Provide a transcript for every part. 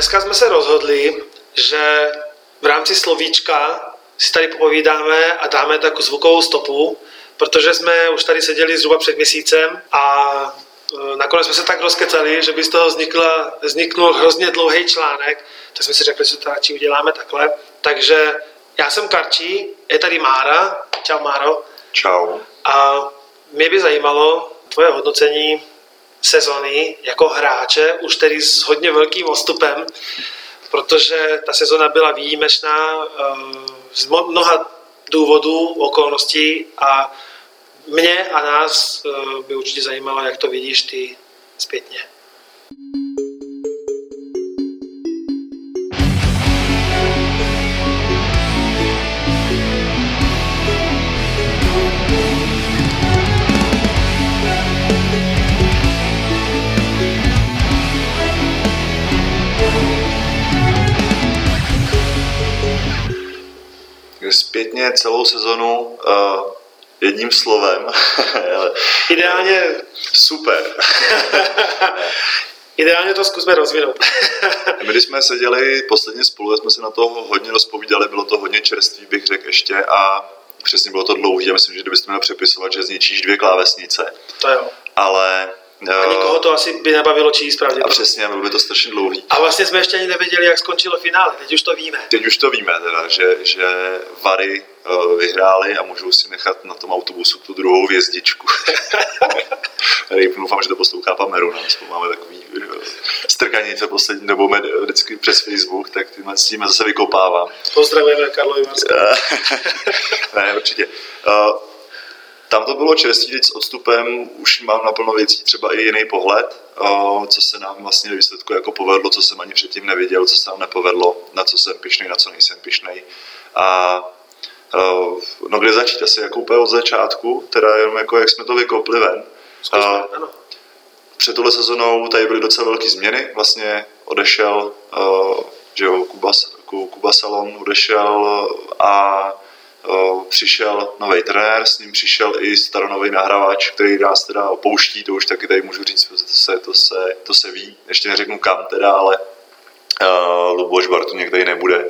Dneska jsme se rozhodli, že v rámci slovíčka si tady popovídáme a dáme takovou zvukovou stopu, protože jsme už tady seděli zhruba před měsícem a e, nakonec jsme se tak rozkecali, že by z toho vznikla, vzniknul hrozně dlouhý článek, tak jsme si řekli, že to radši uděláme takhle. Takže já jsem Karčí, je tady Mára. Čau Máro. Čau. A mě by zajímalo tvoje hodnocení sezony jako hráče, už tedy s hodně velkým odstupem, protože ta sezona byla výjimečná eh, z mnoha důvodů, okolností a mě a nás eh, by určitě zajímalo, jak to vidíš ty zpětně. Zpětně celou sezonu uh, jedním slovem. Ideálně... Super. Ideálně to zkusme rozvinout. My, když jsme seděli posledně spolu, jsme se na to hodně rozpovídali, bylo to hodně čerstvý, bych řekl ještě, a přesně bylo to dlouhý. Já myslím, že kdybyste měli přepisovat, že zničíš dvě klávesnice. To jo. Ale a nikoho to asi by nebavilo číst pravdě. A přesně, bylo by to strašně dlouhý. A vlastně jsme ještě ani nevěděli, jak skončilo finále, teď už to víme. Teď už to víme, teda, že, že Vary uh, vyhráli a můžou si nechat na tom autobusu tu druhou hvězdičku. Doufám, že to poslouchá Pameru, nás máme takový uh, strkanice poslední dobou vždycky přes Facebook, tak tím, s tím zase vykopávám. Pozdravujeme Karlovi Ne, určitě. Uh, tam to bylo čerstvý, teď s odstupem už mám naplno věcí třeba i jiný pohled, co se nám vlastně výsledku jako povedlo, co jsem ani předtím neviděl, co se nám nepovedlo, na co jsem pišnej, na co nejsem pišnej. A no kde začít? Asi jako úplně od začátku, teda jenom jako jak jsme to vykopli ven. Zkusme, ano. Před tuhle sezonou tady byly docela velké změny. Vlastně odešel že jo, Kuba, Kuba Salon odešel a přišel nový trenér, s ním přišel i staronový nahrávač, který nás teda opouští, to už taky tady můžu říct, to se, to se, to se ví, ještě neřeknu kam teda, ale uh, Luboš Bartuněk tady nebude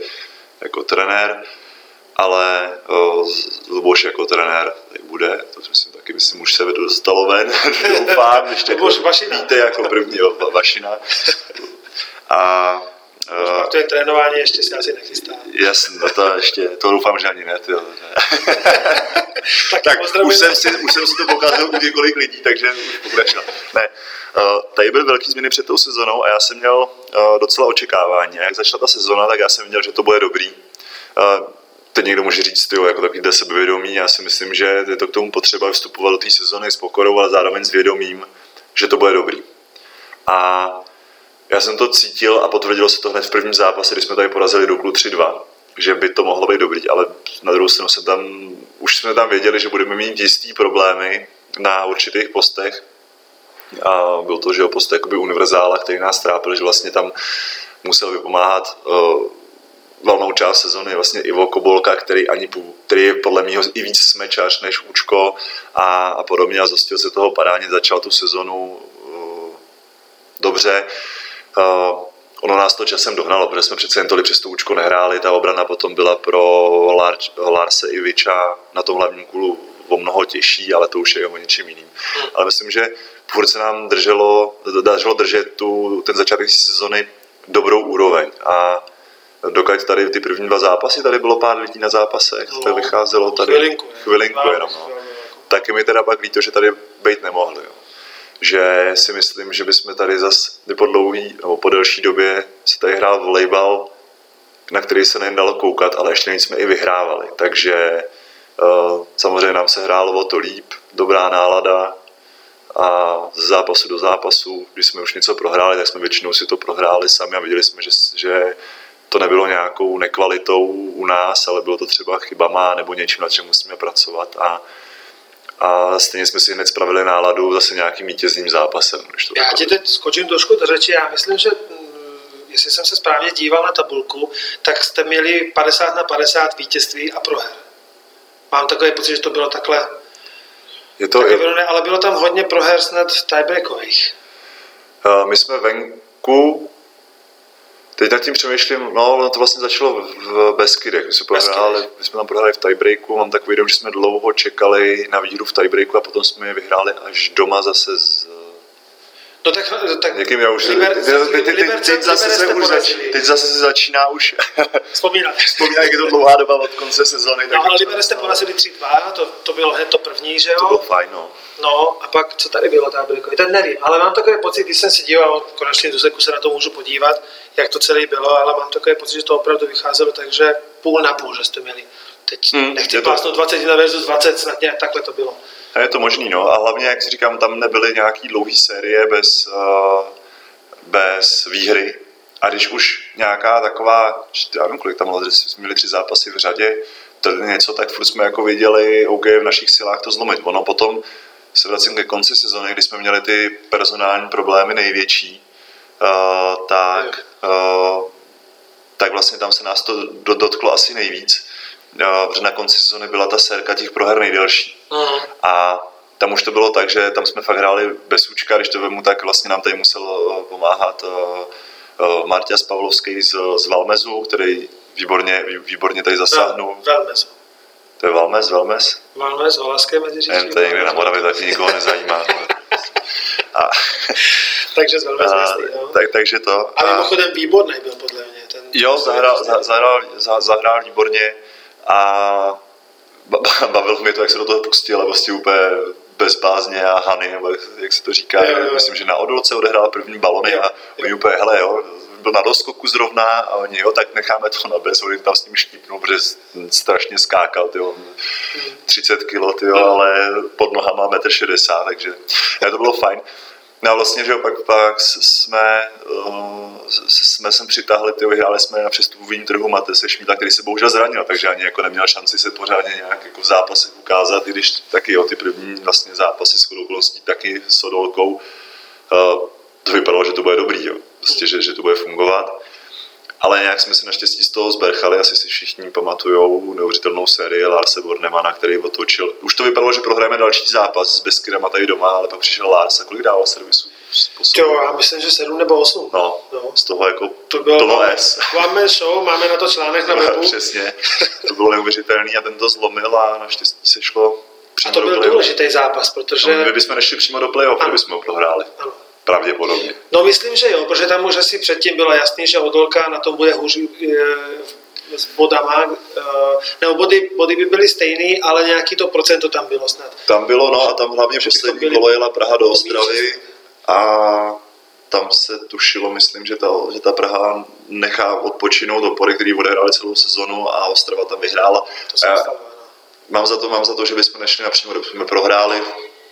jako trenér, ale uh, Luboš jako trenér tady bude, to myslím taky, myslím, už se dostalo ven, doufám, ještě Luboš Vašina. víte jako první, Vašina. A Uh, to je trénování, ještě se asi nechystá. Jasně, no to ještě, to doufám, že ani ne. Tyjo. tak, tak už, jsem si, už jsem si to pokazil u několik lidí, takže už pokračujem. Ne, uh, tady byly velké změny před tou sezónou a já jsem měl uh, docela očekávání. Jak začala ta sezóna, tak já jsem viděl, že to bude dobrý. Uh, teď někdo může říct, tyjo, jako takový sebevědomí. Já si myslím, že je to k tomu potřeba vstupovat do té sezóny s pokorou, ale zároveň s vědomím, že to bude dobrý. A já jsem to cítil a potvrdilo se to hned v prvním zápase, kdy jsme tady porazili Duklu 3-2, že by to mohlo být dobrý, ale na druhou stranu jsem tam, už jsme tam věděli, že budeme mít jistý problémy na určitých postech. A byl to, že post jakoby univerzála, který nás trápil, že vlastně tam musel vypomáhat uh, valnou část sezony vlastně Ivo Kobolka, který, ani, který je podle mě i víc smečař než Učko a, a podobně a zostil se toho padání, začal tu sezonu uh, dobře. Uh, ono nás to časem dohnalo, protože jsme přece jen tolik přes to účko nehráli. Ta obrana potom byla pro Lar- Larse Iviča na tom hlavním kulu o mnoho těžší, ale to už je o něčím jiným. Hmm. Ale myslím, že furt se nám drželo, dařilo držet tu, ten začátek sezony dobrou úroveň. A dokud tady ty první dva zápasy, tady bylo pár lidí na zápasech, no, to vycházelo tady chvilinku, chvilinku jenom. No. Taky mi teda pak líto, že tady být nemohli. Jo že si myslím, že bychom tady zas po dlouhý, nebo po delší době se tady hrál volejbal, na který se nejen dalo koukat, ale ještě jsme i vyhrávali. Takže uh, samozřejmě nám se hrálo o to líp, dobrá nálada a z zápasu do zápasu, když jsme už něco prohráli, tak jsme většinou si to prohráli sami a viděli jsme, že, že to nebylo nějakou nekvalitou u nás, ale bylo to třeba chybama nebo něčím, na čem musíme pracovat a a stejně jsme si hned spravili náladu zase nějakým vítězným zápasem. Když to já ti teď skočím trošku do řeči, já myslím, že mm, jestli jsem se správně díval na tabulku, tak jste měli 50 na 50 vítězství a proher. Mám takový pocit, že to bylo takhle. Je to, je... Bylo, ne, ale bylo tam hodně proher snad tiebreakových. Uh, my jsme venku Teď nad tím přemýšlím, no, no to vlastně začalo v Beskydech. My jsme, prohráli, my jsme tam prohráli v tiebreaku, mám takový dom, že jsme dlouho čekali na výhru v tiebreaku a potom jsme je vyhráli až doma zase z No tak, tak Někým já už, Liber, teď, teď, teď, Liberce- teď, zase se už zač, teď zase se začíná už Vzpomínat. vzpomínat, jak je to dlouhá doba od konce sezóny. No, ale Liberec jste porazili 3-2, to, to bylo hned to první, že To bylo jo? fajn, no. No a pak, co tady bylo táborikový, ten nevím, ale mám takový pocit, když jsem si díval, konečně v důsledku se na to můžu podívat, jak to celé bylo, ale mám takový pocit, že to opravdu vycházelo tak, že půl na půl, že jste měli. Teď Hmm, hmm, nechci je to- pásnout 21 versus 20, snad nějak takhle to bylo. Je to možný, no. A hlavně, jak si říkám, tam nebyly nějaký dlouhý série bez, uh, bez výhry. A když už nějaká taková, já nevím, kolik tam bylo, že jsme měli tři zápasy v řadě, to je něco, tak furt jsme jako viděli, OK, v našich silách to zlomit. Ono potom se vracím ke konci sezóny, kdy jsme měli ty personální problémy největší, uh, tak, uh, tak vlastně tam se nás to do- dotklo asi nejvíc. Uh, protože na konci sezóny byla ta sérka těch proher nejdelší. Uh-huh. A tam už to bylo tak, že tam jsme fakt hráli bez účka, když to vemu, tak vlastně nám tady musel eh, pomáhat eh, eh, Marťas Pavlovský z, z Valmezu, který výborně, vý- výborně tady zasáhnul. Velmez. To je Valmez, Valmez? Valmez, Valaské mezi Jen to je někde na Moravě, taky nikoho nezajímá. A, Takže z jasný, no. tak, takže to. A mimochodem výborný byl podle mě. Ten, Jo, zahrál, za- zahrál, za- zahrál výborně a ba- ba- bavilo mě to, jak se do toho pustil, ale vlastně úplně bez bázně a hany, jak- se to říká. Jo, jo. Myslím, že na odolce odehrál první balony Jo, a oni úplně, hele jo, byl na doskoku zrovna a oni, jo, tak necháme to na bez, oni tam s ním štípnou, protože strašně skákal, tyjo, 30 kilo, tyjo, ale pod nohama 1,60 m, takže to bylo fajn. No a vlastně, že jo, pak, jsme, uh, jsme sem přitáhli, ty vyhráli jsme na přestupovým trhu Matese Šmídla, který se bohužel zranil, takže ani jako neměl šanci se pořádně nějak jako v zápasech ukázat, i když taky jo, ty první vlastně zápasy s chodou taky s Odolkou, uh, to vypadalo, že to bude dobrý, jo. Prostě, že, že to bude fungovat. Ale nějak jsme se naštěstí z toho zberchali, asi si všichni pamatují neuvěřitelnou sérii Larse Bornemana, který otočil. Už to vypadalo, že prohrajeme další zápas s Beskydama tady doma, ale pak přišel Lars a kolik dával servisu? Jo, já myslím, že 7 nebo 8. No, No. z toho jako To bylo plno S. Máme show, máme na to článek na webu. Přesně, to bylo neuvěřitelný a ten to zlomil a naštěstí se šlo A to byl důležitý zápas, protože... No, my bychom nešli přímo do playoff, Ano. kdyby jsme ho prohráli. Ano. Pravděpodobně. No myslím, že jo, protože tam už asi předtím bylo jasný, že Odolka na tom bude hůř s bodama, eh, nebo body, body by byly stejný, ale nějaký to procento tam bylo snad. Tam bylo, no a tam hlavně poslední kolo jela Praha do Ostravy a tam se tušilo, myslím, že ta, že ta Praha nechá odpočinout opory, který odehráli celou sezonu a Ostrava tam vyhrála. To se A ano. mám za to, mám za to, že bychom nešli napřímo, kdybychom jsme prohráli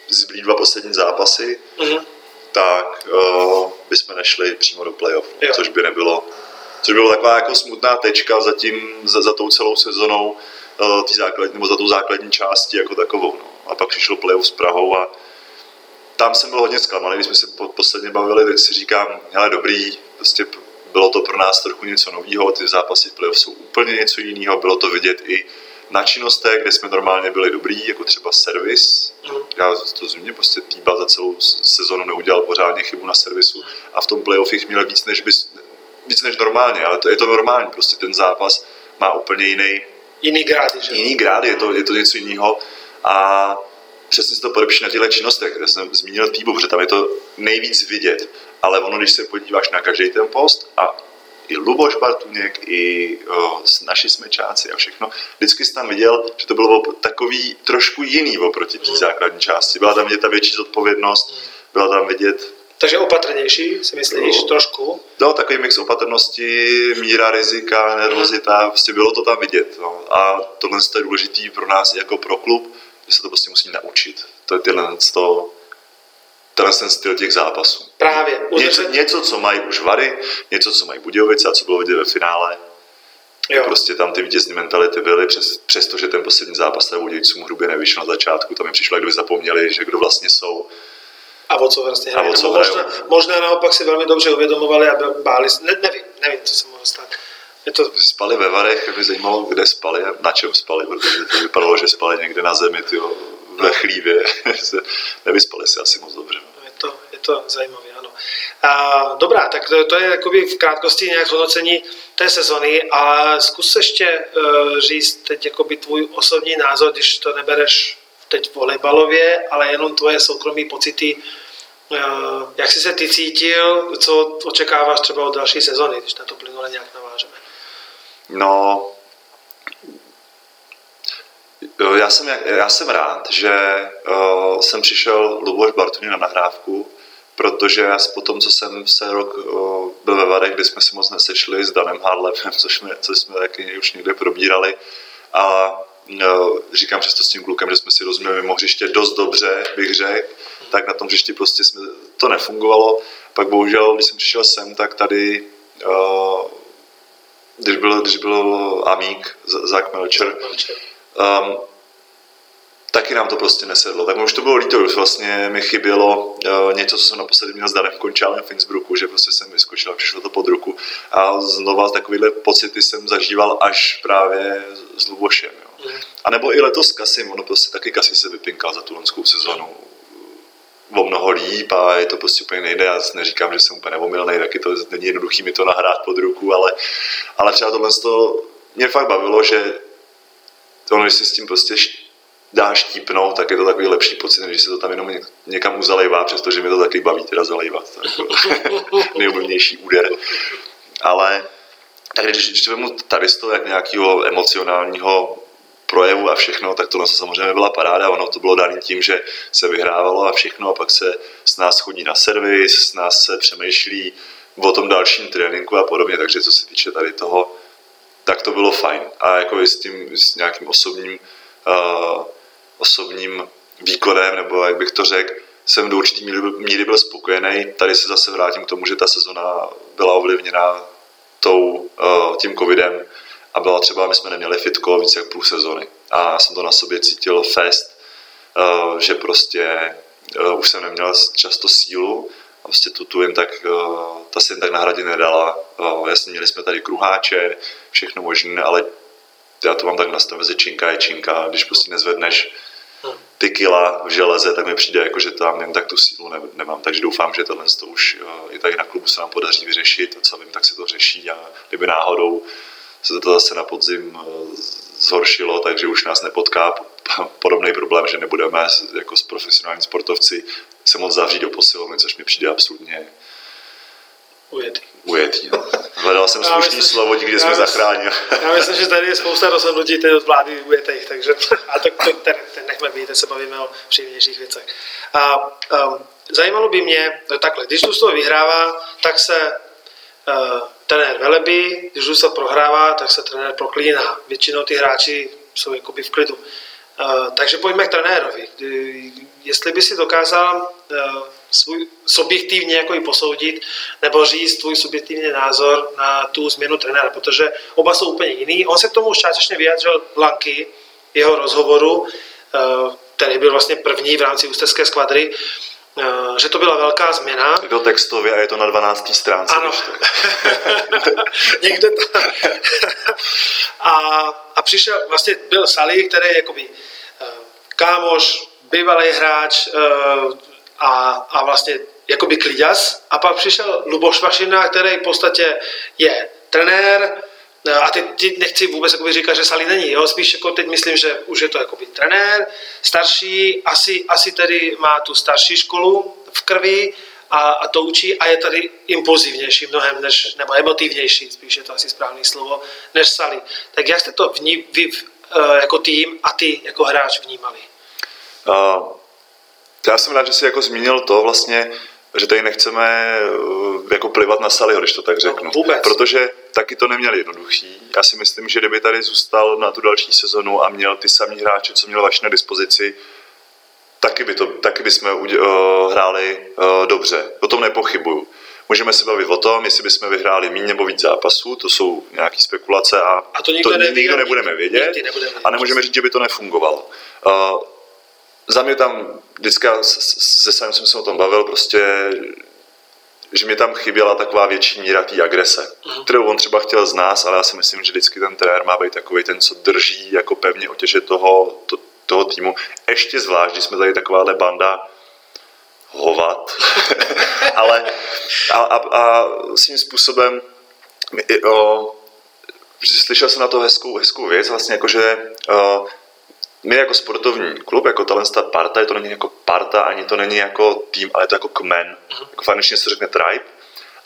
zbylý dva poslední zápasy, Mhm. Tak uh, bychom nešli přímo do playoff, Jo. což by nebylo, což bylo taková jako smutná tečka za, tím, za, za tou celou sezonou, uh, tý základní, nebo za tou základní části jako takovou. No. A pak přišlo playoff s Prahou a tam jsem byl hodně zklamaný, když jsme se po- posledně bavili, tak si říkám, hele dobrý, prostě bylo to pro nás trochu něco nového, ty zápasy v playoff jsou úplně něco jiného, bylo to vidět i na činnostech, kde jsme normálně byli dobrý, jako třeba servis. Mhm. Já to zmíním, prostě Týba za celou sezonu neudělal pořádně chybu na servisu a v tom playoff jich měl víc než, bys, víc než normálně, ale to, je to normální, prostě ten zápas má úplně jiný, Jiný grády, že jiný grád, je to, je to něco jiného a přesně se to podepíše na těchto činnostech. Já jsem zmínil Týbu, protože tam je to nejvíc vidět, ale ono, když se podíváš na každý ten post a i Luboš Bartuněk, i o, naši smečáci a všechno, vždycky jsi tam viděl, že to bylo takový trošku jiný oproti té Mm. základní části. Byla tam vidět ta větší zodpovědnost, byla tam vidět Takže opatrnější, si myslíš, No. trošku. No, takový mix opatrnosti, míra rizika, nervozita, prostě bylo to tam vidět. No. A tohle je důležitý pro nás i jako pro klub, že se to prostě musí naučit. To je tyhle, to, tenhle ten styl těch zápasů. Právě. Něco, Udržet, něco, co mají už Vary, něco, co mají Budějovice a co bylo vidět ve finále. jo. Prostě tam ty vítězní mentality byly, přes, přestože ten poslední zápas tady Budějovicům hrubě nevyšel na začátku, tam mi přišlo, jak kdyby zapomněli, že kdo vlastně jsou. A o co vlastně A hrají. co možná, hrajou. možná naopak si velmi dobře uvědomovali a báli se. Ne, nevím, nevím, co se mohlo stát. Je to, Spali ve Varech, mě zajímalo, kde spali a na čem spali, protože to vypadalo, že spali někde na zemi, tyjo, ve chlívě. Nevyspali se asi moc dobře. Je to, zajímavé, ano. A, dobrá, tak to, to je jakoby v krátkosti nějak hodnocení té sezony, ale zkus ještě uh, říct teď jakoby tvůj osobní názor, když to nebereš teď volejbalově, ale jenom tvoje soukromí pocity, uh, jak jsi se ty cítil, co očekáváš třeba od další sezony, když na to plynule nějak navážeme. No, já jsem, já jsem rád, že uh, jsem přišel Luboš Bartoně na nahrávku, protože já po tom, co jsem se rok uh, byl ve Varech, kdy jsme si moc nesešli s Danem Harlevem, což jsme, což jsme taky už někde probírali, a uh, říkám přesto s tím klukem, že jsme si rozuměli mimo hřiště dost dobře, bych řekl, tak na tom hřišti prostě jsme, to nefungovalo. Pak bohužel, když jsem přišel sem, tak tady uh, když byl, když byl Amík, Zach Melcher, um, taky nám to prostě nesedlo. Tak už to bylo líto, už vlastně mi chybělo uh, něco, co jsem naposledy měl s Danem Končálem v Innsbrucku, že prostě jsem vyskočil a přišlo to pod ruku. A znova takovýhle pocity jsem zažíval až právě s Lubošem. Jo. Mm. A nebo i letos s Kasim, ono prostě taky Kasi se vypinkal za tu lonskou sezonu o mnoho líp a je to prostě úplně nejde. Já neříkám, že jsem úplně neomylný, taky to není jednoduchý mi to nahrát pod ruku, ale, ale třeba tohle to mě fakt bavilo, že to, když si s tím prostě dá štípnout, tak je to takový lepší pocit, než se to tam jenom někam uzalejvá, přestože mi to taky baví teda zalejvat. Nejoblivnější úder. Ale tak když, to vemu tady z toho jak nějakého emocionálního projevu a všechno, tak tohle samozřejmě byla paráda. Ono to bylo dané tím, že se vyhrávalo a všechno a pak se s nás chodí na servis, s nás se přemýšlí o tom dalším tréninku a podobně. Takže co se týče tady toho, tak to bylo fajn. A jako s tím s nějakým osobním, uh, osobním výkonem, nebo jak bych to řekl, jsem do určitý míry byl spokojený. Tady se zase vrátím k tomu, že ta sezona byla ovlivněna tou, uh, tím covidem a byla třeba, my jsme neměli fitko víc jak půl sezony. A já jsem to na sobě cítil fest, uh, že prostě uh, už jsem neměl často sílu a prostě tu, tu jen tak, ta se jen tak nahradit nedala. Jasně, měli jsme tady kruháče, všechno možné, ale já to mám tak nastavené, že činka je činka, když prostě nezvedneš ty kila v železe, tak mi přijde, jako, že tam jen tak tu sílu ne, nemám. Takže doufám, že tohle to už i tady na klubu se nám podaří vyřešit. A co vím, tak se to řeší a kdyby náhodou se to zase na podzim zhoršilo, takže už nás nepotká podobný problém, že nebudeme jako s profesionální sportovci se moc zavřít do posilovny, což mi přijde absolutně ujetý. ujetý no. Hledal jsem slušný slovo, díky jsme zachránili. Já myslím, že tady je spousta rozhodnutí tady od vlády ujetých, takže a to, to ten, ten nechme být, se bavíme o příjemnějších věcech. A, um, zajímalo by mě, no takhle, když toho vyhrává, tak se uh, trenér velebí, když se prohrává, tak se trenér proklíná. Většinou ty hráči jsou jakoby v klidu. Uh, takže pojďme k trenérovi. Jestli by si dokázal uh, svůj subjektivně jako i posoudit, nebo říct tvůj subjektivní názor na tu změnu trenéra, protože oba jsou úplně jiný. On se k tomu už částečně vyjádřil Lanky, jeho rozhovoru, uh, který byl vlastně první v rámci ústecké skvadry, Eh, že to byla velká změna. Je to textově a je to na 12. stránce. Ano. Někde tam. a, a přišel, vlastně byl Sali, který je jakoby uh, kámoš, bývalý hráč a, a vlastně jakoby kliďas. A pak přišel Luboš Vašina, který v podstatě je trenér, a teď, teď nechci vůbec jakoby říkat, že Sali není, jo? spíš jako teď myslím, že už je to jakoby trenér, starší, asi, asi tedy má tu starší školu v krvi a, a to učí a je tady impulzivnější mnohem, než, nebo emotivnější, spíš je to asi správné slovo, než Sali. Tak jak jste to vní, vy uh, jako tým a ty jako hráč vnímali? Uh, já jsem rád, že jsi jako zmínil to vlastně, že tady nechceme eh, jako plivat na Saliho, když to tak no, řeknu. No, vůbec. Protože taky to neměl jednoduchý. Já si myslím, že kdyby tady zůstal na tu další sezonu a měl ty samý hráče, co měl vaši na dispozici, taky, by to, taky bychom uh, hráli uh, dobře. O tom nepochybuju. Můžeme se bavit o tom, jestli bychom vyhráli méně nebo víc zápasů, to jsou nějaké spekulace a, a to nikdo, to neví, nikdo nebudeme vědět. Nebudeme a nemůžeme říct, že by to nefungovalo. Uh, za mě tam vždycky se samým jsem se o tom bavil, prostě že mi tam chyběla taková větší míra té agrese, uh-huh. kterou on třeba chtěl z nás, ale já si myslím, že vždycky ten trenér má být takový ten, co drží jako pevně otěže toho, to, toho týmu. Ještě zvlášť, když jsme tady takováhle banda hovat, ale a, a, a svým způsobem o, slyšel jsem na to hezkou, hezkou věc, vlastně jako, že o, my jako sportovní klub, jako talenta parta, to není jako parta, ani to není jako tým, ale je to jako kmen. Uh-huh. Jako v se řekne tribe.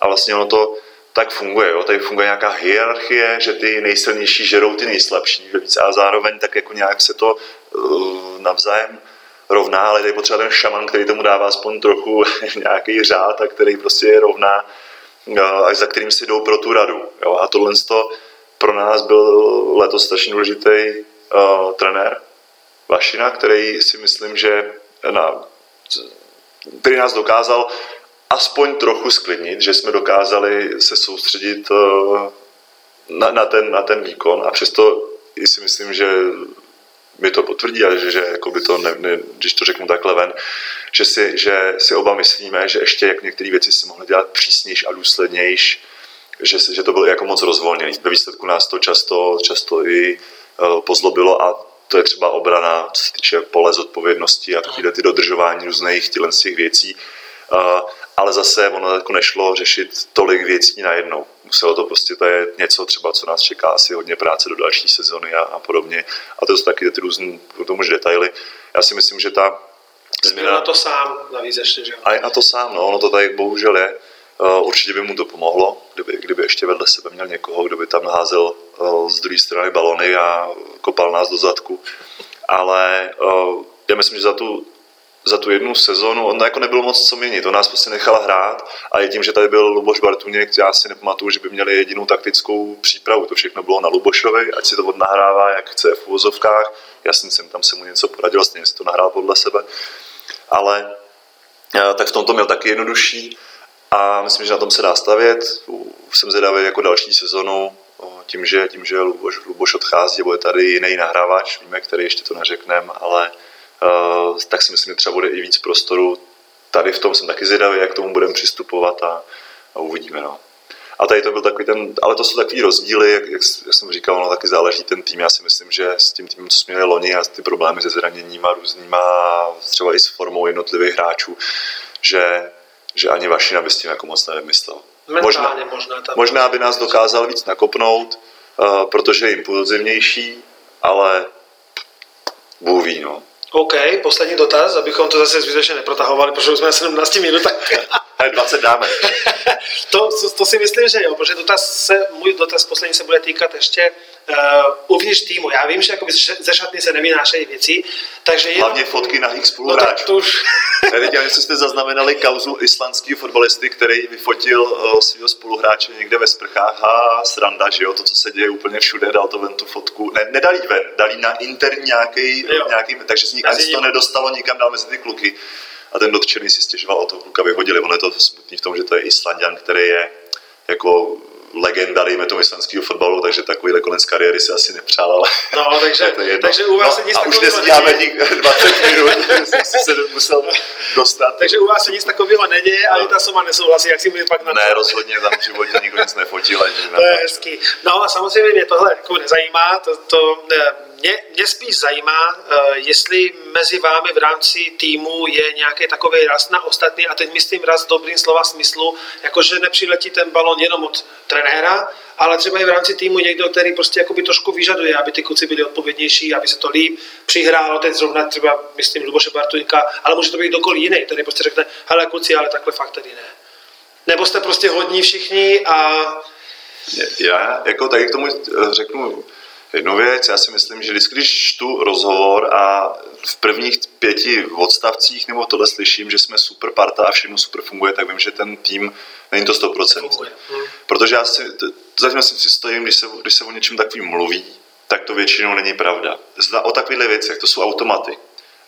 A vlastně ono to tak funguje. Jo? Tady funguje nějaká hierarchie, že ty nejsilnější žerou ty nejslabší víc a zároveň tak jako nějak se to uh, navzájem rovná, ale tady potřeba ten šaman, který tomu dává aspoň trochu nějaký řád a který prostě je rovná, uh, až za kterým si jdou pro tu radu. Jo? A tohle to pro nás byl letos strašně důležitý uh, trenér, Vašina, který si myslím, že na, který nás dokázal aspoň trochu sklidnit, že jsme dokázali se soustředit eh, na, na, ten, na ten výkon a přesto si myslím, že mi to potvrdí, a že, že jako by to, ne, ne, když to řeknu takhle ven, že si, že si oba myslíme, že ještě jak některé věci se mohly dělat přísnější a důslednější, že, že to bylo jako moc rozvolněné. Ve výsledku nás to často, často i uh, pozlobilo a to je třeba obrana, co se týče pole zodpovědnosti a takové ty dodržování různých těch věcí. Ale zase ono jako nešlo řešit tolik věcí najednou. Muselo to prostě, to je něco třeba, co nás čeká asi hodně práce do další sezony a, a podobně. A to jsou taky ty různé, tomu detaily. Já si myslím, že ta změna... na to sám navíc ještě, že A na to sám, no, ono to tady bohužel je. Uh, určitě by mu to pomohlo, kdyby, kdyby ještě vedle sebe měl někoho, kdo by tam naházel z druhé strany balony a kopal nás do zadku. Ale uh, já myslím, že za tu za tu jednu sezonu, on jako nebylo moc co měnit, on nás prostě nechal hrát a je tím, že tady byl Luboš Bartuněk, já si nepamatuju, že by měli jedinou taktickou přípravu, to všechno bylo na Lubošovi, ať si to odnahrává, jak chce v úvozovkách, jasně jsem tam se mu něco poradil, stejně si to nahrál podle sebe, ale eh, tak v tomto měl taky jednodušší a myslím, že na tom se dá stavět, jsem zvědavý jako další sezonu, tím, že, tím, že Luboš, Luboš odchází, bude tady jiný nahrávač, víme, který ještě to neřekneme, ale Eh, tak si myslím, že třeba bude i víc prostoru. Tady v tom jsem taky zvědavý, jak k tomu budeme přistupovat a, a uvidíme. No. A tady to byl takový ten, ale to jsou takový rozdíly, jak, jak, jak jsem říkal, ono taky záleží ten tým. Já si myslím, že s tím týmem, co jsme měli loni a ty problémy se zraněníma různýma, třeba i s formou jednotlivých hráčů, že, že ani Vašina by s tím jako moc nevymyslel. Možná, možná, možná by nás dokázal víc nakopnout, uh, protože je impulzivnější, ale Bůh ví, no. OK, poslední dotaz, abychom to zase zbytečně neprotahovali, protože už jsme na 17 minutách. 20 dáme. to, to, si myslím, že jo, protože dotaz se, můj dotaz poslední se bude týkat ještě uh, uvnitř týmu. Já vím, že jakoby ze šatny se nevynášejí věci, takže... Jenom... Hlavně fotky nahých spoluhráčů. No, to už... Nevím, jestli jste zaznamenali kauzu islandského fotbalisty, který vyfotil uh, svého spoluhráče někde ve sprchách a sranda, že jo, to, co se děje úplně všude, dal to ven tu fotku. Ne, nedal jí ven, dal jí na interní nějaký, nějaký takže se nikam to nedostalo nikam dál mezi ty kluky a ten dotčený si stěžoval o toho kluka vyhodili. Ono je to smutný v tom, že to je Islandian, který je jako legenda, dejme tomu islandského fotbalu, takže takovýhle konec kariéry si asi nepřál, ale no, takže, to je takže u vás no, se nic a už nestíháme 20 minut, se musel dostat. Takže u vás se nic takového neděje, no. ani ta soma nesouhlasí, jak si mi pak na Ne, rozhodně tam v životě nikdo nic nefotil. to je hezký. No a samozřejmě mě tohle jako nezajímá, to, to ne, mě, mě spíš zajímá, uh, jestli mezi vámi v rámci týmu je nějaký takový raz na ostatní, a teď myslím raz dobrým slova smyslu, jakože nepřiletí ten balon jenom od trenéra, ale třeba i v rámci týmu někdo, který prostě jakoby trošku vyžaduje, aby ty kluci byli odpovědnější, aby se to líp přihrálo. Teď zrovna třeba, myslím, Luboše Bartuňka, ale může to být kdokoliv jiný, který prostě řekne, hele kluci, ale takhle fakt tady ne. Nebo jste prostě hodní všichni a... Já jako tady k tomu eh, řeknu jednu věc. Já si myslím, že vždycky, když čtu rozhovor a v prvních pěti odstavcích nebo tohle slyším, že jsme super parta a všechno super funguje, tak vím, že ten tým není to 100%. Hmm. Protože já si, zatím si stojím, když se, když se o něčem takovým mluví, tak to většinou není pravda. Zda o takovýchhle věcech, to jsou automaty.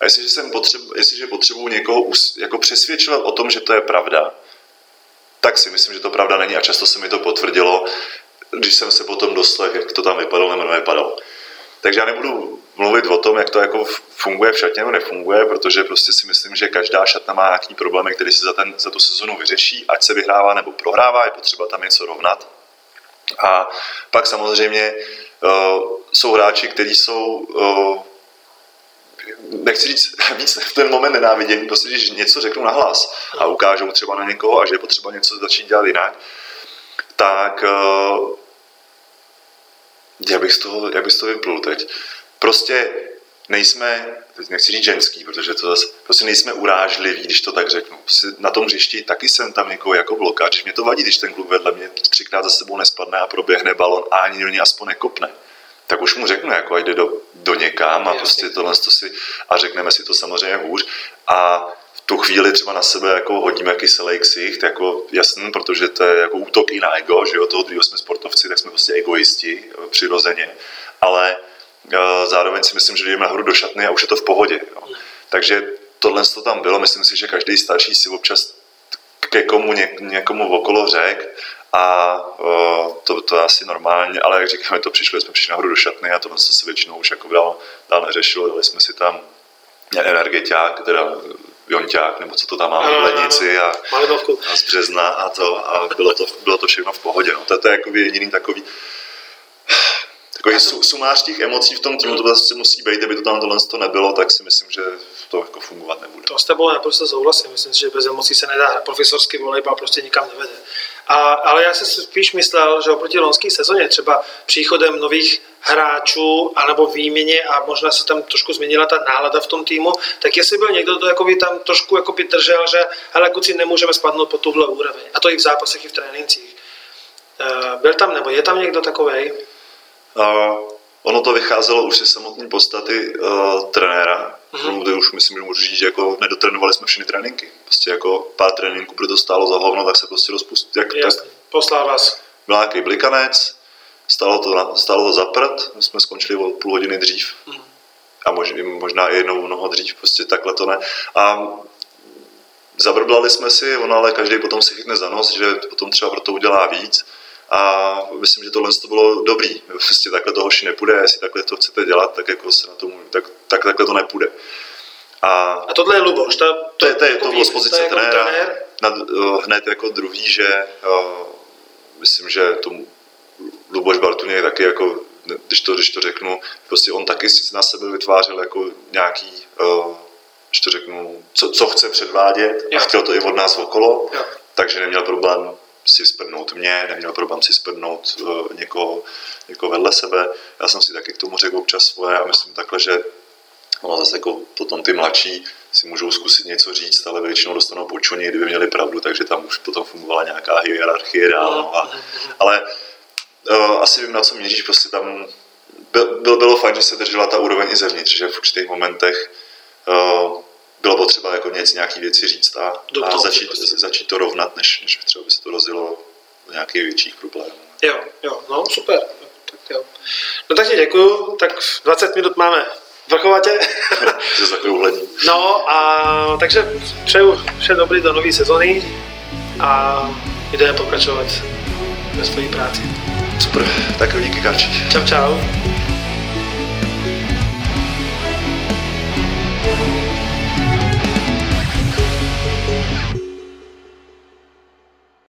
A jestliže, jsem potřebu, jestliže potřebuji někoho jako přesvědčovat o tom, že to je pravda, tak si myslím, že to pravda není a často se mi to potvrdilo když jsem se potom doslech, jak to tam vypadalo nebo nevypadalo. Takže já nebudu mluvit o tom, jak to jako funguje v šatně nebo nefunguje, protože prostě si myslím, že každá šatna má nějaký problémy, který se za, ten, za tu sezonu vyřeší, ať se vyhrává nebo prohrává, je potřeba tam něco rovnat. A pak samozřejmě uh, jsou hráči, kteří jsou uh, nechci říct víc v ten moment nenávidění, prostě když něco řeknu nahlas a ukážou třeba na někoho a že je potřeba něco začít dělat jinak, tak uh, jak bych z toho, jak bych z toho vyplul teď? Prostě nejsme, teď nechci říct ženský, protože to zase, prostě nejsme urážliví, když to tak řeknu. Prostě na tom hřišti taky jsem tam někoho jako blokář, když mě to vadí, když ten kluk vedle mě třikrát za sebou nespadne a proběhne balon a ani do něj aspoň nekopne tak už mu řeknu, jako jde do, do někam a prostě tohle to si, a řekneme si to samozřejmě hůř a tu chvíli třeba na sebe jako hodíme kyselý ksicht, jako jasný, protože to je jako útok i na ego, že jo, toho druhého jsme sportovci, tak jsme prostě egoisti eh, přirozeně, ale uh, zároveň si myslím, že jdeme nahoru do šatny a už je to v pohodě. Jo. Takže tohle to tam bylo, myslím si, že každý starší si občas ke komu ně, někomu okolo řek a o, to, to je asi normálně, ale jak říkáme, to přišlo, jsme přišli nahoru do šatny a tohle se většinou už jako dál, dál neřešilo, dali jsme si tam energetiák, teda jonťák, nebo co to tam máme v lednici a, a z března a to a bylo to, bylo to všechno v pohodě. No. To, to je jako jediný takový takový su, sumář těch emocí v tom týmu, to vlastně musí být, kdyby to tam tohle to nebylo, tak si myslím, že to jako fungovat nebude. To s tebou naprosto souhlasím, myslím si, že bez emocí se nedá profesorský volejbal prostě nikam nevede. A, ale já si spíš myslel, že oproti loňské sezóně třeba příchodem nových hráčů anebo výměně a možná se tam trošku změnila ta nálada v tom týmu, tak jestli byl někdo, kdo jakoby tam trošku jakoby držel, že hele kluci, nemůžeme spadnout po tuhle úroveň. A to i v zápasech, i v trénincích. Eh, byl tam nebo je tam někdo takový? Uh, ono to vycházelo už ze samotné podstaty uh, trenéra, mm-hmm. kde už myslím, že můžu říct, že jako nedotrénovali jsme všechny tréninky. Prostě jako pár tréninků, protože to stálo za hovno, tak se prostě rozpustil. Jak, Jasně, tak, poslal vás. Byl nějaký blikanec, stálo to, stálo to za prd, my jsme skončili o půl hodiny dřív. Mm. A možná, možná i jednou mnoho dřív, prostě takhle to ne. A zabrblali jsme si, ono ale každý potom si chytne za nos, že potom třeba pro to udělá víc a myslím, že tohle to bylo dobrý. Prostě takhle to hoši nepůjde, jestli takhle to chcete dělat, tak jako se na tom, tak, tak takhle to nepůjde. A, a tohle je Luboš, to, to, to, je, to, je, to bylo z pozice jako trenéra, trenér? nad, uh, hned jako druhý, že uh, myslím, že tomu Luboš Bartuň je taky jako, když to, když to řeknu, prostě on taky si na sebe vytvářel jako nějaký, uh, když to řeknu, co, co chce předvádět jo. a chtěl to i od nás okolo, jo. takže neměl problém si sprdnout mě, neměl problém si sprdnout uh, někoho, někoho vedle sebe. Já jsem si taky k tomu řekl občas svoje a myslím takhle, že ono zase jako potom ty mladší si můžou zkusit něco říct, ale většinou dostanou počuní, kdyby měli pravdu, takže tam už potom fungovala nějaká hierarchie dál. A, ale uh, asi vím, na co měříš, prostě tam byl, byl, bylo fajn, že se držela ta úroveň i zevnitř, že v určitých momentech uh, bylo potřeba jako něco, nějaký věci říct a, a začít, prostě. začít to rovnat, než, než třeba by se to rozjelo do nějakých větších problémů. Jo, jo, no super. Tak jo. No tak ti děkuju, tak 20 minut máme vrchovatě. Se zakrouhlení. No a takže přeju vše dobrý do nové sezony a jdeme pokračovat ve své práci. Super, tak díky Karči. Čau, čau.